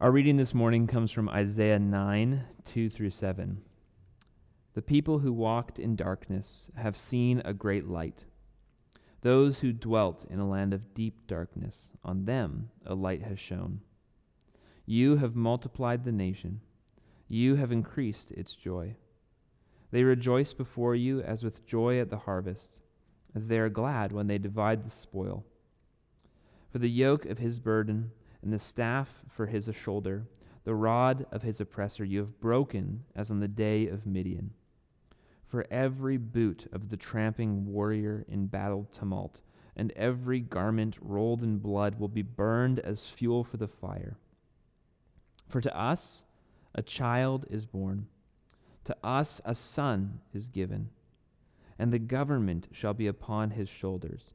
Our reading this morning comes from Isaiah 9 2 through 7. The people who walked in darkness have seen a great light. Those who dwelt in a land of deep darkness, on them a light has shone. You have multiplied the nation, you have increased its joy. They rejoice before you as with joy at the harvest, as they are glad when they divide the spoil. For the yoke of his burden and the staff for his shoulder, the rod of his oppressor you have broken as on the day of Midian. For every boot of the tramping warrior in battle tumult, and every garment rolled in blood will be burned as fuel for the fire. For to us a child is born, to us a son is given, and the government shall be upon his shoulders.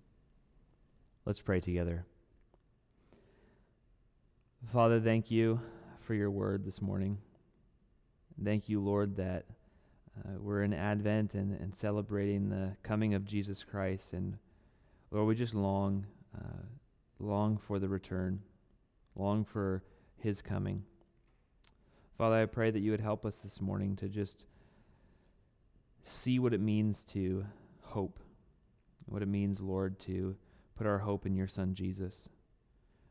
Let's pray together. Father, thank you for your word this morning. Thank you, Lord, that uh, we're in Advent and, and celebrating the coming of Jesus Christ. And Lord, we just long, uh, long for the return, long for his coming. Father, I pray that you would help us this morning to just see what it means to hope, what it means, Lord, to put our hope in your Son, Jesus.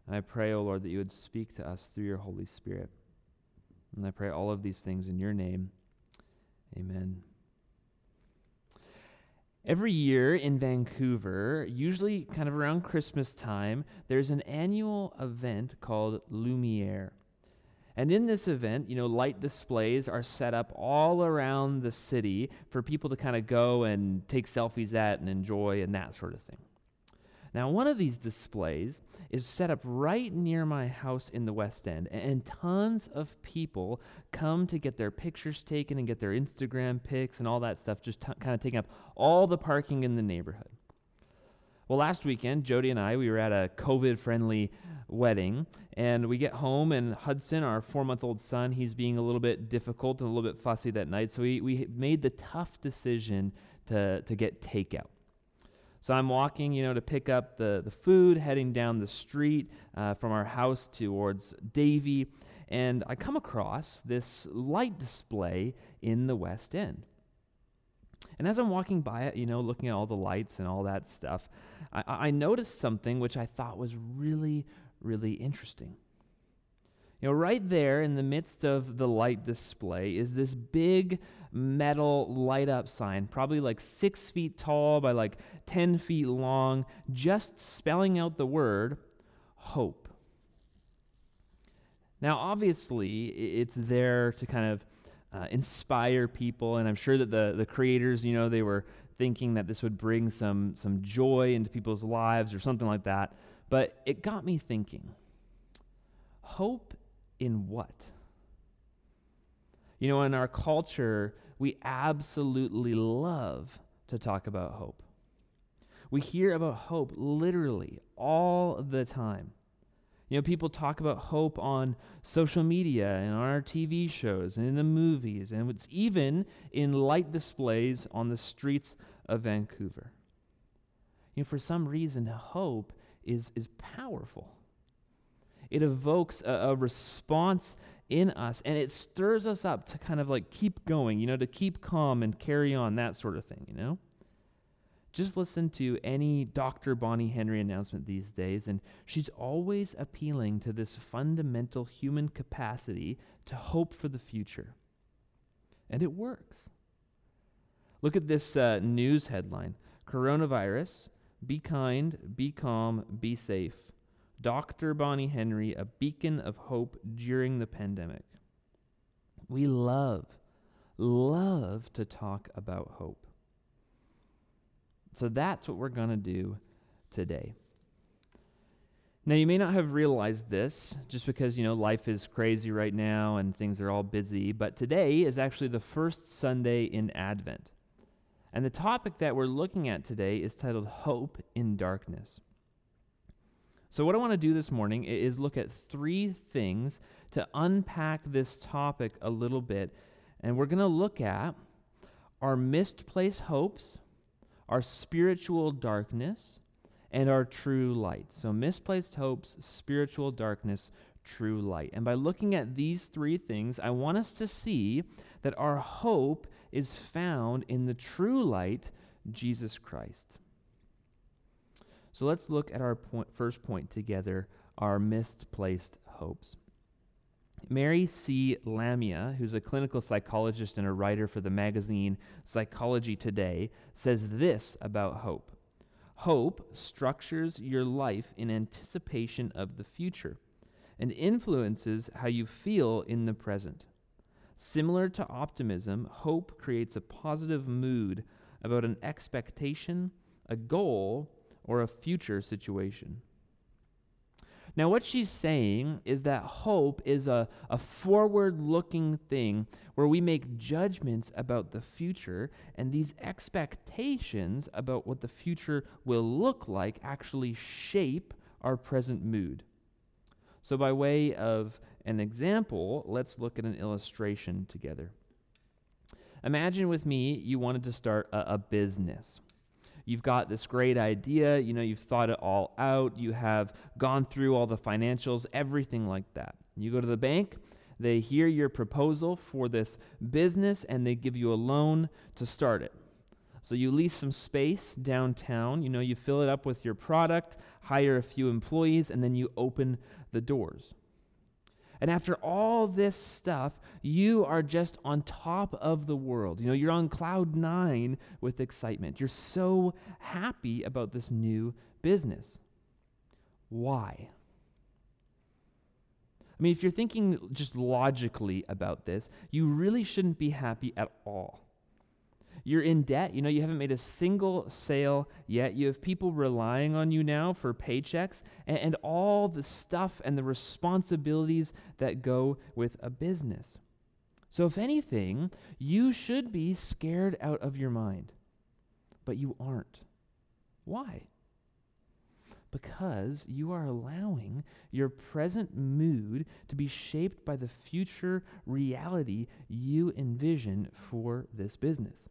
And I pray, O oh Lord, that you would speak to us through your Holy Spirit. And I pray all of these things in your name. Amen. Every year in Vancouver, usually kind of around Christmas time, there's an annual event called Lumiere. And in this event, you know, light displays are set up all around the city for people to kind of go and take selfies at and enjoy and that sort of thing. Now, one of these displays is set up right near my house in the West End, and tons of people come to get their pictures taken and get their Instagram pics and all that stuff, just t- kind of taking up all the parking in the neighborhood. Well, last weekend, Jody and I, we were at a COVID friendly wedding, and we get home, and Hudson, our four month old son, he's being a little bit difficult and a little bit fussy that night, so we, we made the tough decision to, to get takeout. So I'm walking, you know, to pick up the, the food, heading down the street uh, from our house towards Davie, and I come across this light display in the West End. And as I'm walking by it, you know, looking at all the lights and all that stuff, I, I noticed something which I thought was really, really interesting. You know, right there in the midst of the light display is this big metal light up sign, probably like six feet tall by like 10 feet long, just spelling out the word hope. Now, obviously, it's there to kind of uh, inspire people, and I'm sure that the, the creators, you know, they were thinking that this would bring some, some joy into people's lives or something like that. But it got me thinking hope in what? You know, in our culture, we absolutely love to talk about hope. We hear about hope literally all the time. You know, people talk about hope on social media and on our TV shows and in the movies, and it's even in light displays on the streets of Vancouver. You know, for some reason, hope is, is powerful. It evokes a, a response in us and it stirs us up to kind of like keep going, you know, to keep calm and carry on, that sort of thing, you know? Just listen to any Dr. Bonnie Henry announcement these days, and she's always appealing to this fundamental human capacity to hope for the future. And it works. Look at this uh, news headline Coronavirus, be kind, be calm, be safe. Dr. Bonnie Henry, a beacon of hope during the pandemic. We love, love to talk about hope. So that's what we're going to do today. Now, you may not have realized this just because, you know, life is crazy right now and things are all busy, but today is actually the first Sunday in Advent. And the topic that we're looking at today is titled Hope in Darkness. So, what I want to do this morning is look at three things to unpack this topic a little bit. And we're going to look at our misplaced hopes, our spiritual darkness, and our true light. So, misplaced hopes, spiritual darkness, true light. And by looking at these three things, I want us to see that our hope is found in the true light, Jesus Christ. So let's look at our point, first point together our misplaced hopes. Mary C. Lamia, who's a clinical psychologist and a writer for the magazine Psychology Today, says this about hope Hope structures your life in anticipation of the future and influences how you feel in the present. Similar to optimism, hope creates a positive mood about an expectation, a goal, or a future situation. Now, what she's saying is that hope is a, a forward looking thing where we make judgments about the future, and these expectations about what the future will look like actually shape our present mood. So, by way of an example, let's look at an illustration together. Imagine with me you wanted to start a, a business. You've got this great idea, you know, you've thought it all out, you have gone through all the financials, everything like that. You go to the bank, they hear your proposal for this business, and they give you a loan to start it. So you lease some space downtown, you know, you fill it up with your product, hire a few employees, and then you open the doors. And after all this stuff, you are just on top of the world. You know, you're on cloud nine with excitement. You're so happy about this new business. Why? I mean, if you're thinking just logically about this, you really shouldn't be happy at all. You're in debt. You know, you haven't made a single sale yet. You have people relying on you now for paychecks and, and all the stuff and the responsibilities that go with a business. So, if anything, you should be scared out of your mind. But you aren't. Why? Because you are allowing your present mood to be shaped by the future reality you envision for this business.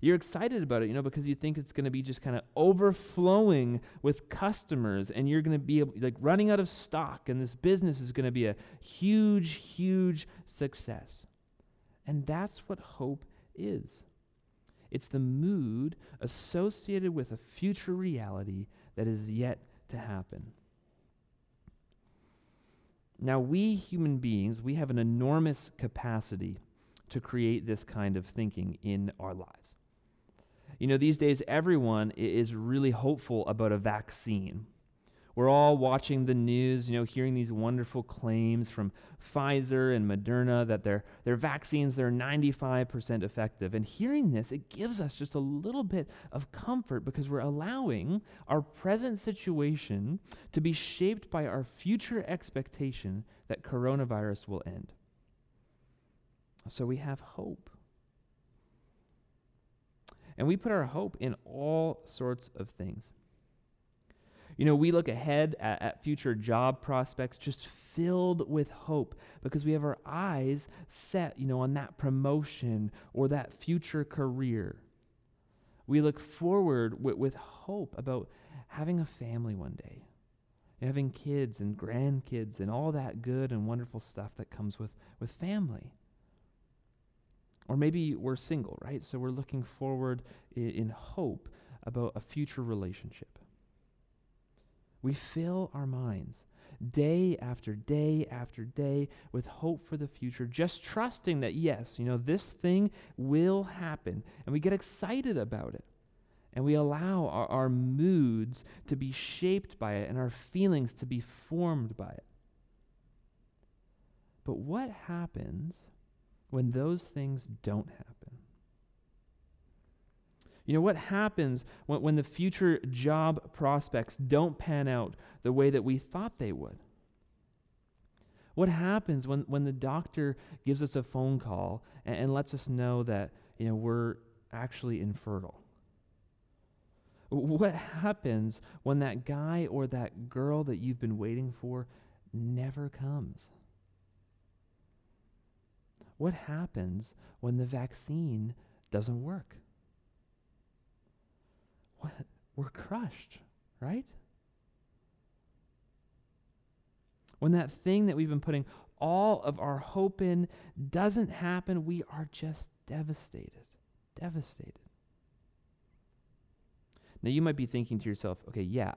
You're excited about it, you know, because you think it's going to be just kind of overflowing with customers and you're going to be like running out of stock and this business is going to be a huge, huge success. And that's what hope is. It's the mood associated with a future reality that is yet to happen. Now, we human beings, we have an enormous capacity to create this kind of thinking in our lives. You know, these days everyone is really hopeful about a vaccine. We're all watching the news, you know, hearing these wonderful claims from Pfizer and Moderna that their, their vaccines are 95% effective. And hearing this, it gives us just a little bit of comfort because we're allowing our present situation to be shaped by our future expectation that coronavirus will end. So we have hope. And we put our hope in all sorts of things. You know, we look ahead at, at, future job prospects just filled with hope because we have our eyes set, you know, on that promotion or that future career. We look forward with, with hope about having a family one day, having kids and grandkids and all that good and wonderful stuff that comes with, with family. Or maybe we're single, right? So we're looking forward in, hope about a future relationship. We fill our minds day after day after day with hope for the future, just trusting that, yes, you know, this thing will happen. And we get excited about it. And we allow our, our moods to be shaped by it and our feelings to be formed by it. But what happens when those things don't happen. You know, what happens when, when the future job prospects don't pan out the way that we thought they would? What happens when, when the doctor gives us a phone call and, and lets us know that, you know, we're actually infertile? What happens when that guy or that girl that you've been waiting for never comes? What happens when the vaccine doesn't work? What? We're crushed, right? When that thing that we've been putting all of our hope in doesn't happen, we are just devastated. Devastated. Now you might be thinking to yourself, okay, yeah,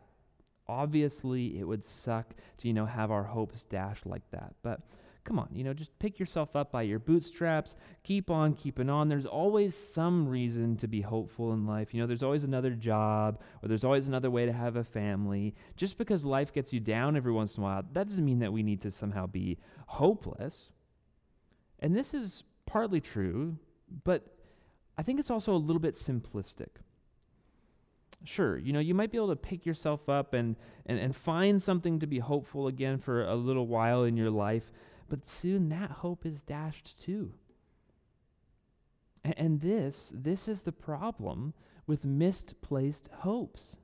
obviously it would suck to, you know, have our hopes dashed like that. But come on, you know, just pick yourself up by your bootstraps, keep on keeping on. There's always some reason to be hopeful in life. You know, there's always another job or there's always another way to have a family. Just because life gets you down every once in a while, that doesn't mean that we need to somehow be hopeless. And this is partly true, but I think it's also a little bit simplistic sure, you know, you might be able to pick yourself up and, and, and find something to be hopeful again for a little while in your life, but soon that hope is dashed too. And, and this, this is the problem with misplaced hopes.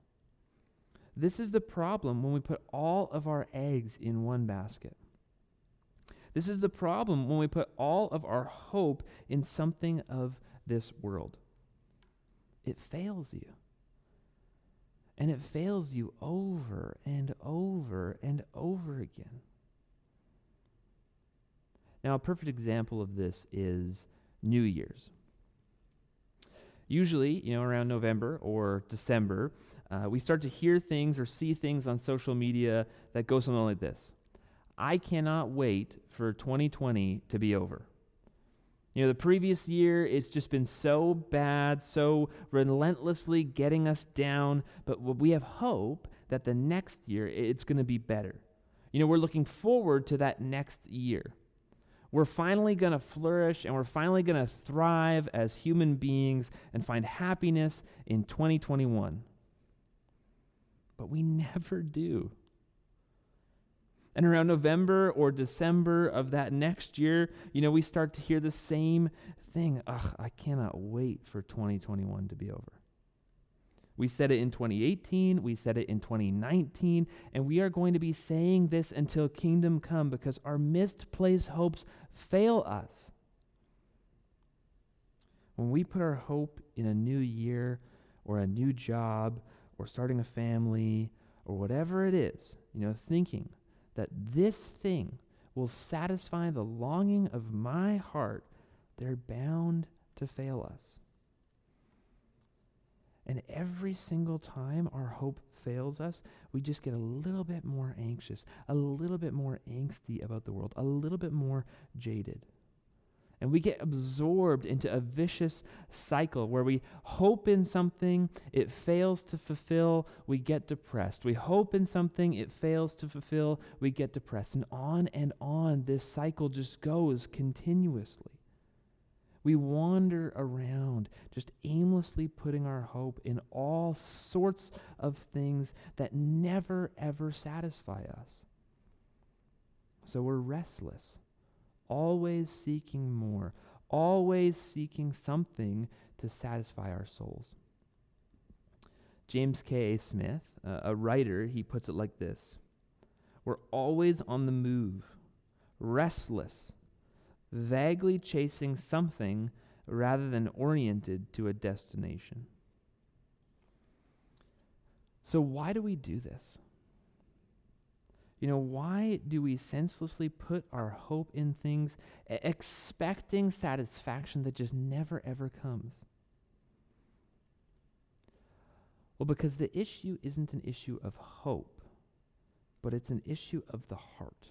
This is the problem when we put all of our eggs in one basket. This is the problem when we put all of our hope in something of this world. It fails you. And it fails you over and over and over again. Now, a perfect example of this is New Year's. Usually, you know, around November or December, uh, we start to hear things or see things on social media that go something like this I cannot wait for 2020 to be over. You know, the previous year, it's just been so bad, so relentlessly getting us down, but we have hope that the next year it's going to be better. You know, we're looking forward to that next year. We're finally going to flourish and we're finally going to thrive as human beings and find happiness in 2021. But we never do. And around November or December of that next year, you know, we start to hear the same thing. Ugh, I cannot wait for 2021 to be over. We said it in 2018, we said it in 2019, and we are going to be saying this until kingdom come because our misplaced hopes fail us. When we put our hope in a new year or a new job or starting a family or whatever it is, you know, thinking that this thing will satisfy the longing of my heart, they're bound to fail us. And every single time our hope fails us, we just get a little bit more anxious, a little bit more angsty about the world, a little bit more jaded. And we get absorbed into a vicious cycle where we hope in something, it fails to fulfill, we get depressed. We hope in something, it fails to fulfill, we get depressed. And on and on, this cycle just goes continuously. We wander around, just aimlessly putting our hope in all sorts of things that never, ever satisfy us. So we're restless always seeking more, always seeking something to satisfy our souls. James K. A. Smith, uh, a writer, he puts it like this We're always on the move, restless, vaguely chasing something rather than oriented to a destination. So, why do we do this? You know, why do we senselessly put our hope in things, expecting satisfaction that just never ever comes? Well, because the issue isn't an issue of hope, but it's an issue of the heart.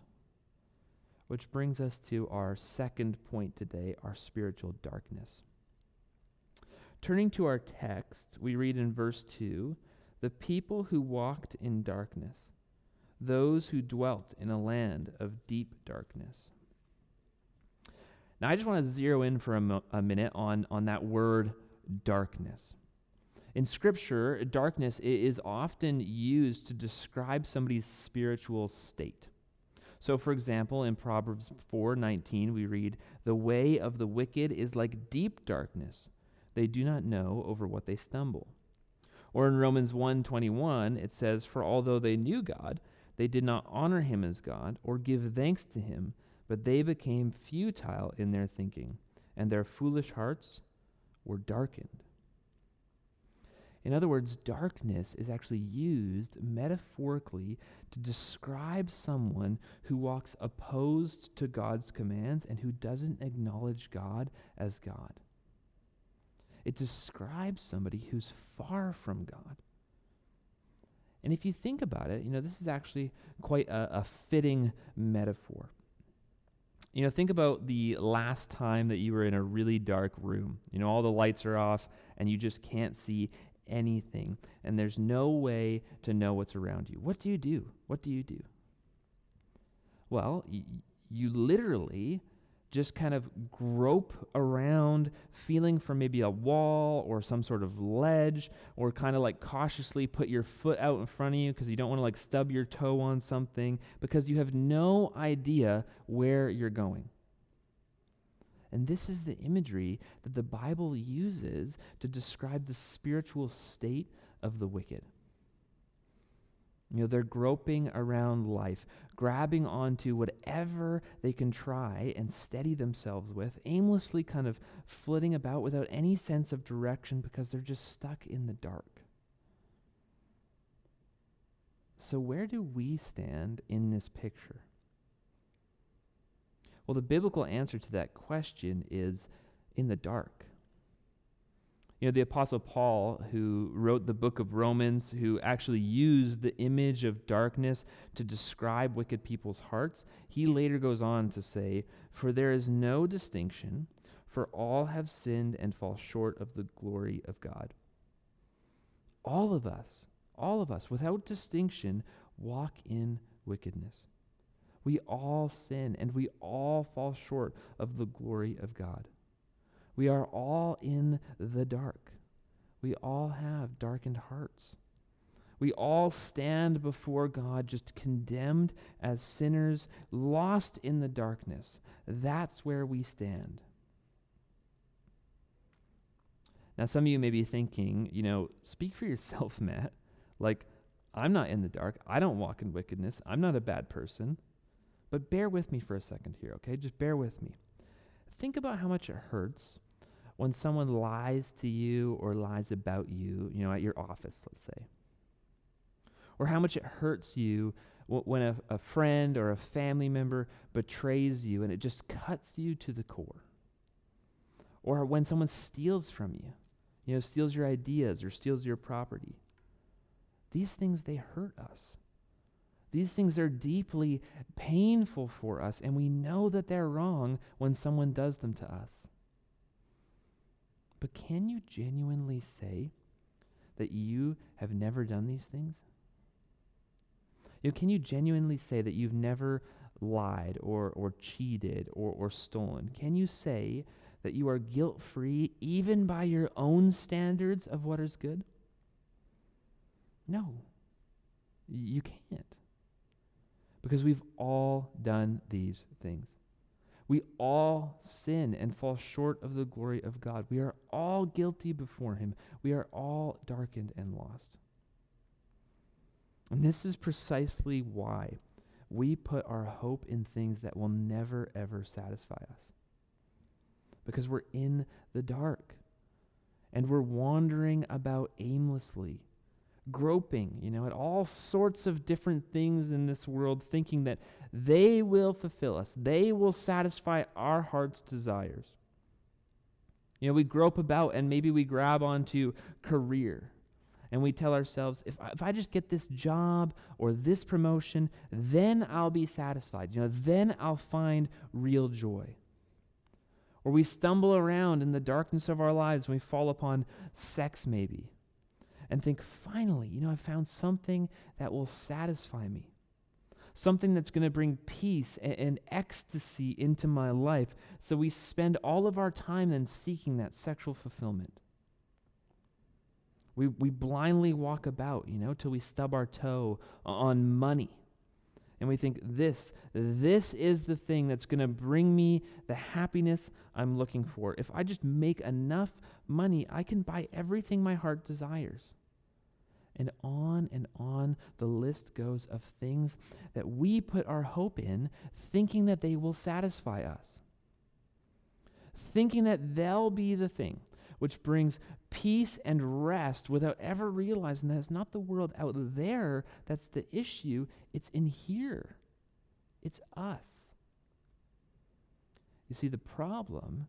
Which brings us to our second point today our spiritual darkness. Turning to our text, we read in verse 2 the people who walked in darkness those who dwelt in a land of deep darkness. Now, I just want to zero in for a, mo- a minute on, on that word darkness. In Scripture, darkness is often used to describe somebody's spiritual state. So, for example, in Proverbs 4:19, we read, "The way of the wicked is like deep darkness; they do not know over what they stumble." Or in Romans 1:21, it says, "For although they knew God, they did not honor him as God or give thanks to him, but they became futile in their thinking, and their foolish hearts were darkened." In other words, darkness is actually used metaphorically to describe someone who walks opposed to God's commands and who doesn't acknowledge God as God. It describes somebody who's far from God. And if you think about it, you know, this is actually quite a, a fitting metaphor. You know, think about the last time that you were in a really dark room. You know, all the lights are off and you just can't see anything, and there's no way to know what's around you. What do you do? What do you do? Well, y- you literally just kind of grope around, feeling for maybe a wall or some sort of ledge, or kind of like cautiously put your foot out in front of you because you don't want to like stub your toe on something because you have no idea where you're going. And this is the imagery that the Bible uses to describe the spiritual state of the wicked. You know, they're groping around life, grabbing onto whatever they can try and steady themselves with, aimlessly kind of flitting about without any sense of direction because they're just stuck in the dark. So, where do we stand in this picture? Well, the biblical answer to that question is in the dark. You know, the Apostle Paul, who wrote the book of Romans, who actually used the image of darkness to describe wicked people's hearts, he later goes on to say, For there is no distinction, for all have sinned and fall short of the glory of God. All of us, all of us, without distinction, walk in wickedness. We all sin and we all fall short of the glory of God. We are all in the dark. We all have darkened hearts. We all stand before God just condemned as sinners, lost in the darkness. That's where we stand. Now, some of you may be thinking, you know, speak for yourself, Matt. Like, I'm not in the dark. I don't walk in wickedness. I'm not a bad person. But bear with me for a second here, okay? Just bear with me. Think about how much it hurts when someone lies to you or lies about you, you know, at your office, let's say. Or how much it hurts you when a, a friend or a family member betrays you and it just cuts you to the core. Or when someone steals from you, you know, steals your ideas or steals your property. These things, they hurt us. These things are deeply painful for us, and we know that they're wrong when someone does them to us. But can you genuinely say that you have never done these things? You know, can you genuinely say that you've never lied or, or cheated or, or stolen? Can you say that you are guilt free even by your own standards of what is good? No, you can't because we've all done these things. We all sin and fall short of the glory of God. We are all guilty before Him. We are all darkened and lost. And this is precisely why we put our hope in things that will never, ever satisfy us. Because we're in the dark and we're wandering about aimlessly groping, you know, at all sorts of different things in this world, thinking that they will fulfill us, they will satisfy our heart's desires. You know, we grope about and maybe we grab onto career. And we tell ourselves, if I, if I just get this job or this promotion, then I'll be satisfied. You know, then I'll find real joy. Or we stumble around in the darkness of our lives and we fall upon sex, maybe and think, finally, you know, I found something that will satisfy me. Something that's going to bring peace and, and, ecstasy into my life. So we spend all of our time then seeking that sexual fulfillment. We, we blindly walk about, you know, till we stub our toe on money. And we think, this, this is the thing that's going to bring me the happiness I'm looking for. If I just make enough money, I can buy everything my heart desires. And on and on the list goes of things that we put our hope in, thinking that they will satisfy us. Thinking that they'll be the thing which brings peace and rest without ever realizing that it's not the world out there that's the issue, it's in here. It's us. You see, the problem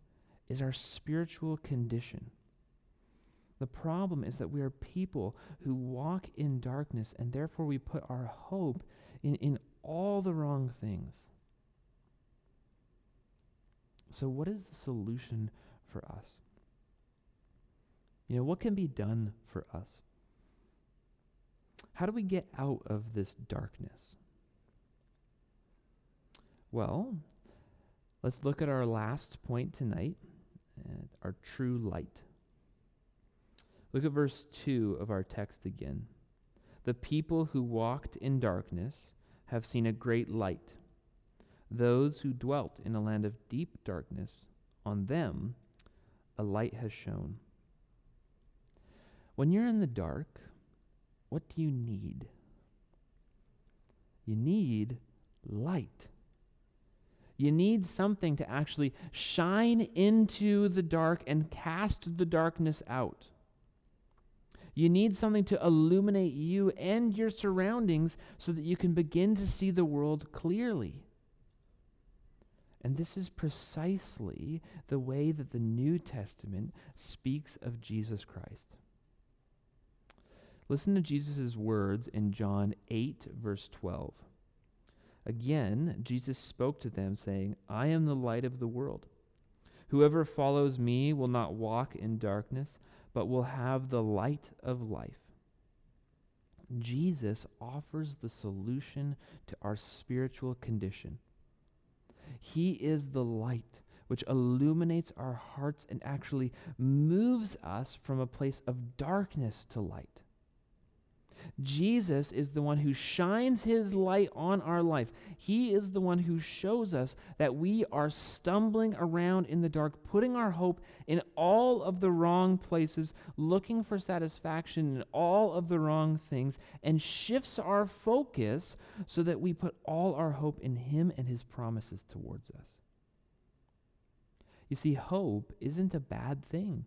is our spiritual condition. The problem is that we are people who walk in darkness, and therefore we put our hope in, in all the wrong things. So, what is the solution for us? You know, what can be done for us? How do we get out of this darkness? Well, let's look at our last point tonight, uh, our true light. Look at verse 2 of our text again. The people who walked in darkness have seen a great light. Those who dwelt in a land of deep darkness, on them a light has shone. When you're in the dark, what do you need? You need light. You need something to actually shine into the dark and cast the darkness out. You need something to illuminate you and your surroundings so that you can begin to see the world clearly. And this is precisely the way that the New Testament speaks of Jesus Christ. Listen to Jesus' words in John 8, verse 12. Again, Jesus spoke to them, saying, I am the light of the world. Whoever follows me will not walk in darkness, but will have the light of life. Jesus offers the solution to our spiritual condition. He is the light which illuminates our hearts and actually moves us from a place of darkness to light. Jesus is the one who shines his light on our life. He is the one who shows us that we are stumbling around in the dark, putting our hope in all of the wrong places, looking for satisfaction in all of the wrong things, and shifts our focus so that we put all our hope in him and his promises towards us. You see, hope isn't a bad thing.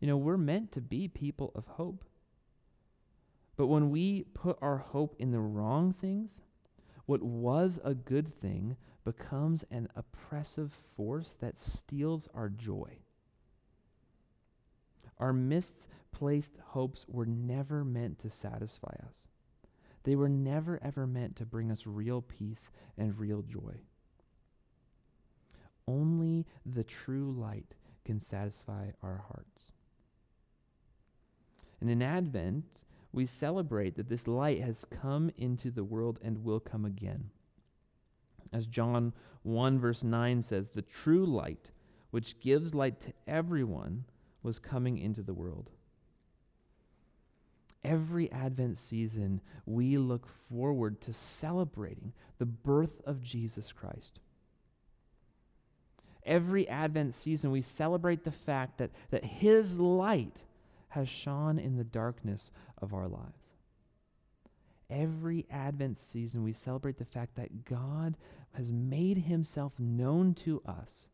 You know, we're meant to be people of hope. But when we put our hope in the wrong things, what was a good thing becomes an oppressive force that steals our joy. Our misplaced hopes were never meant to satisfy us. They were never, ever meant to bring us real peace and real joy. Only the true light can satisfy our hearts. And in Advent, we celebrate that this light has come into the world and will come again. As John 1, verse 9 says, the true light, which gives light to everyone, was coming into the world. Every Advent season, we look forward to celebrating the birth of Jesus Christ. Every Advent season, we celebrate the fact that, that His light has shone in the darkness of our lives. Every Advent season, we celebrate the fact that God has made himself known to us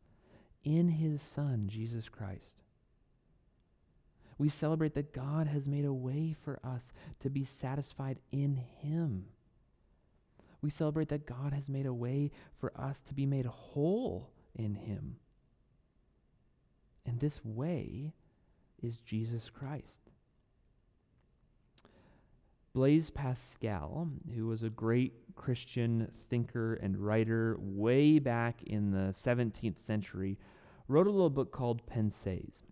in his Son, Jesus Christ. We celebrate that God has made a way for us to be satisfied in him. We celebrate that God has made a way for us to be made whole in him. And this way is Jesus Christ. Blaise Pascal, who was a great Christian thinker and writer way back in the 17th century, wrote a little book called Pensées.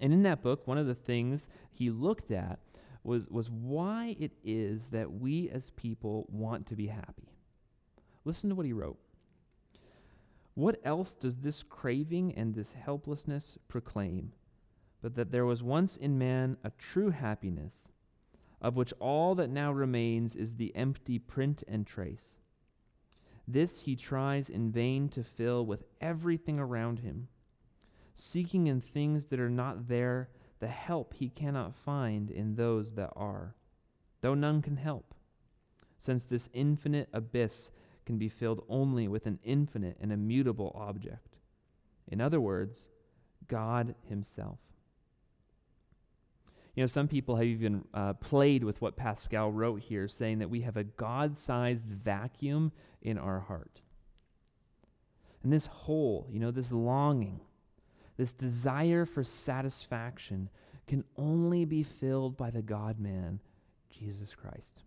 And in that book, one of the things he looked at was, was why it is that we as people want to be happy. Listen to what he wrote. What else does this craving and this helplessness proclaim but that there was once in man a true happiness, of which all that now remains is the empty print and trace. This he tries in vain to fill with everything around him, seeking in things that are not there the help he cannot find in those that are, though none can help, since this infinite abyss can be filled only with an infinite and immutable object. In other words, God Himself. You know, some people have even uh, played with what Pascal wrote here, saying that we have a God sized vacuum in our heart. And this hole, you know, this longing, this desire for satisfaction can only be filled by the God man, Jesus Christ.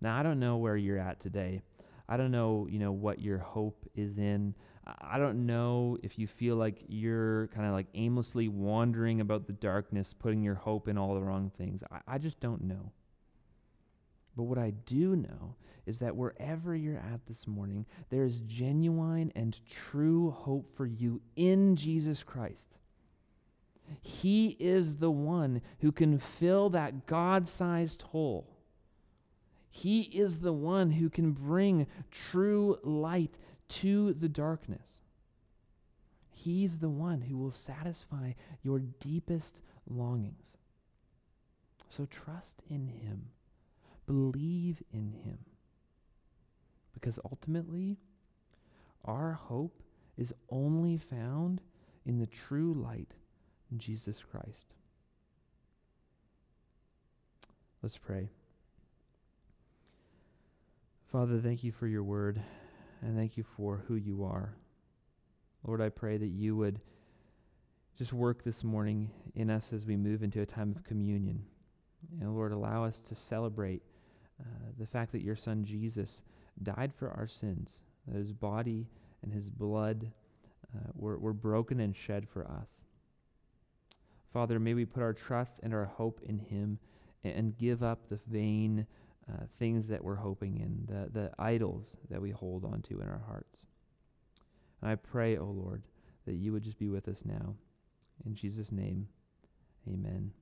Now, I don't know where you're at today. I don't know, you know, what your hope is in. I don't know if you feel like you're kind of like aimlessly wandering about the darkness, putting your hope in all the wrong things. I, I just don't know. But what I do know is that wherever you're at this morning, there is genuine and true hope for you in Jesus Christ. He is the one who can fill that God sized hole. He is the one who can bring true light to the darkness. He's the one who will satisfy your deepest longings. So trust in Him, believe in Him. Because ultimately, our hope is only found in the true light, Jesus Christ. Let's pray. Father, thank you for your word and thank you for who you are. Lord, I pray that you would just work this morning in us as we move into a time of communion. And Lord, allow us to celebrate uh, the fact that your son Jesus died for our sins, that his body and his blood uh, were, were broken and shed for us. Father, may we put our trust and our hope in him and, and give up the vain uh, things that we're hoping in, the, the idols that we hold onto in our hearts. And I pray, O oh Lord, that you would just be with us now. In Jesus' name, amen.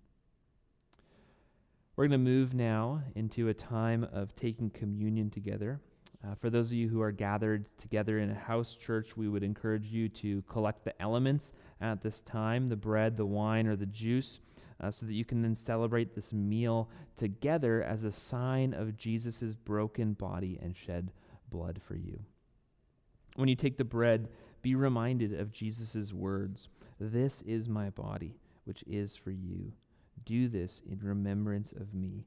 We're going to move now into a time of taking communion together. Uh, for those of you who are gathered together in a house church, we would encourage you to collect the elements at this time the bread, the wine, or the juice uh, so that you can then celebrate this meal together as a sign of Jesus' broken body and shed blood for you. When you take the bread, be reminded of Jesus' words This is my body, which is for you. Do this in remembrance of me.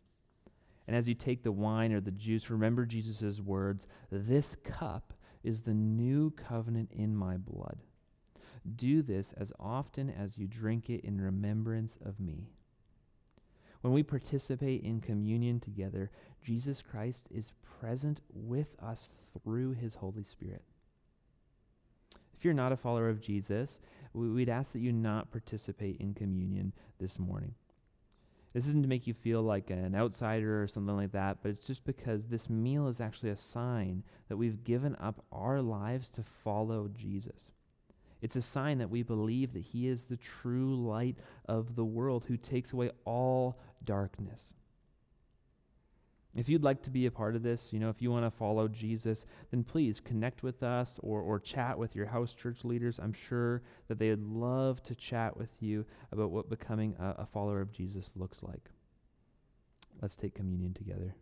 And as you take the wine or the juice, remember Jesus' words This cup is the new covenant in my blood. Do this as often as you drink it in remembrance of me. When we participate in communion together, Jesus Christ is present with us through his Holy Spirit. If you're not a follower of Jesus, we'd ask that you not participate in communion this morning. This isn't to make you feel like an outsider or something like that, but it's just because this meal is actually a sign that we've given up our lives to follow Jesus. It's a sign that we believe that He is the true light of the world who takes away all darkness. If you'd like to be a part of this, you know, if you want to follow Jesus, then please connect with us or, or chat with your house church leaders. I'm sure that they would love to chat with you about what becoming a, a follower of Jesus looks like. Let's take communion together.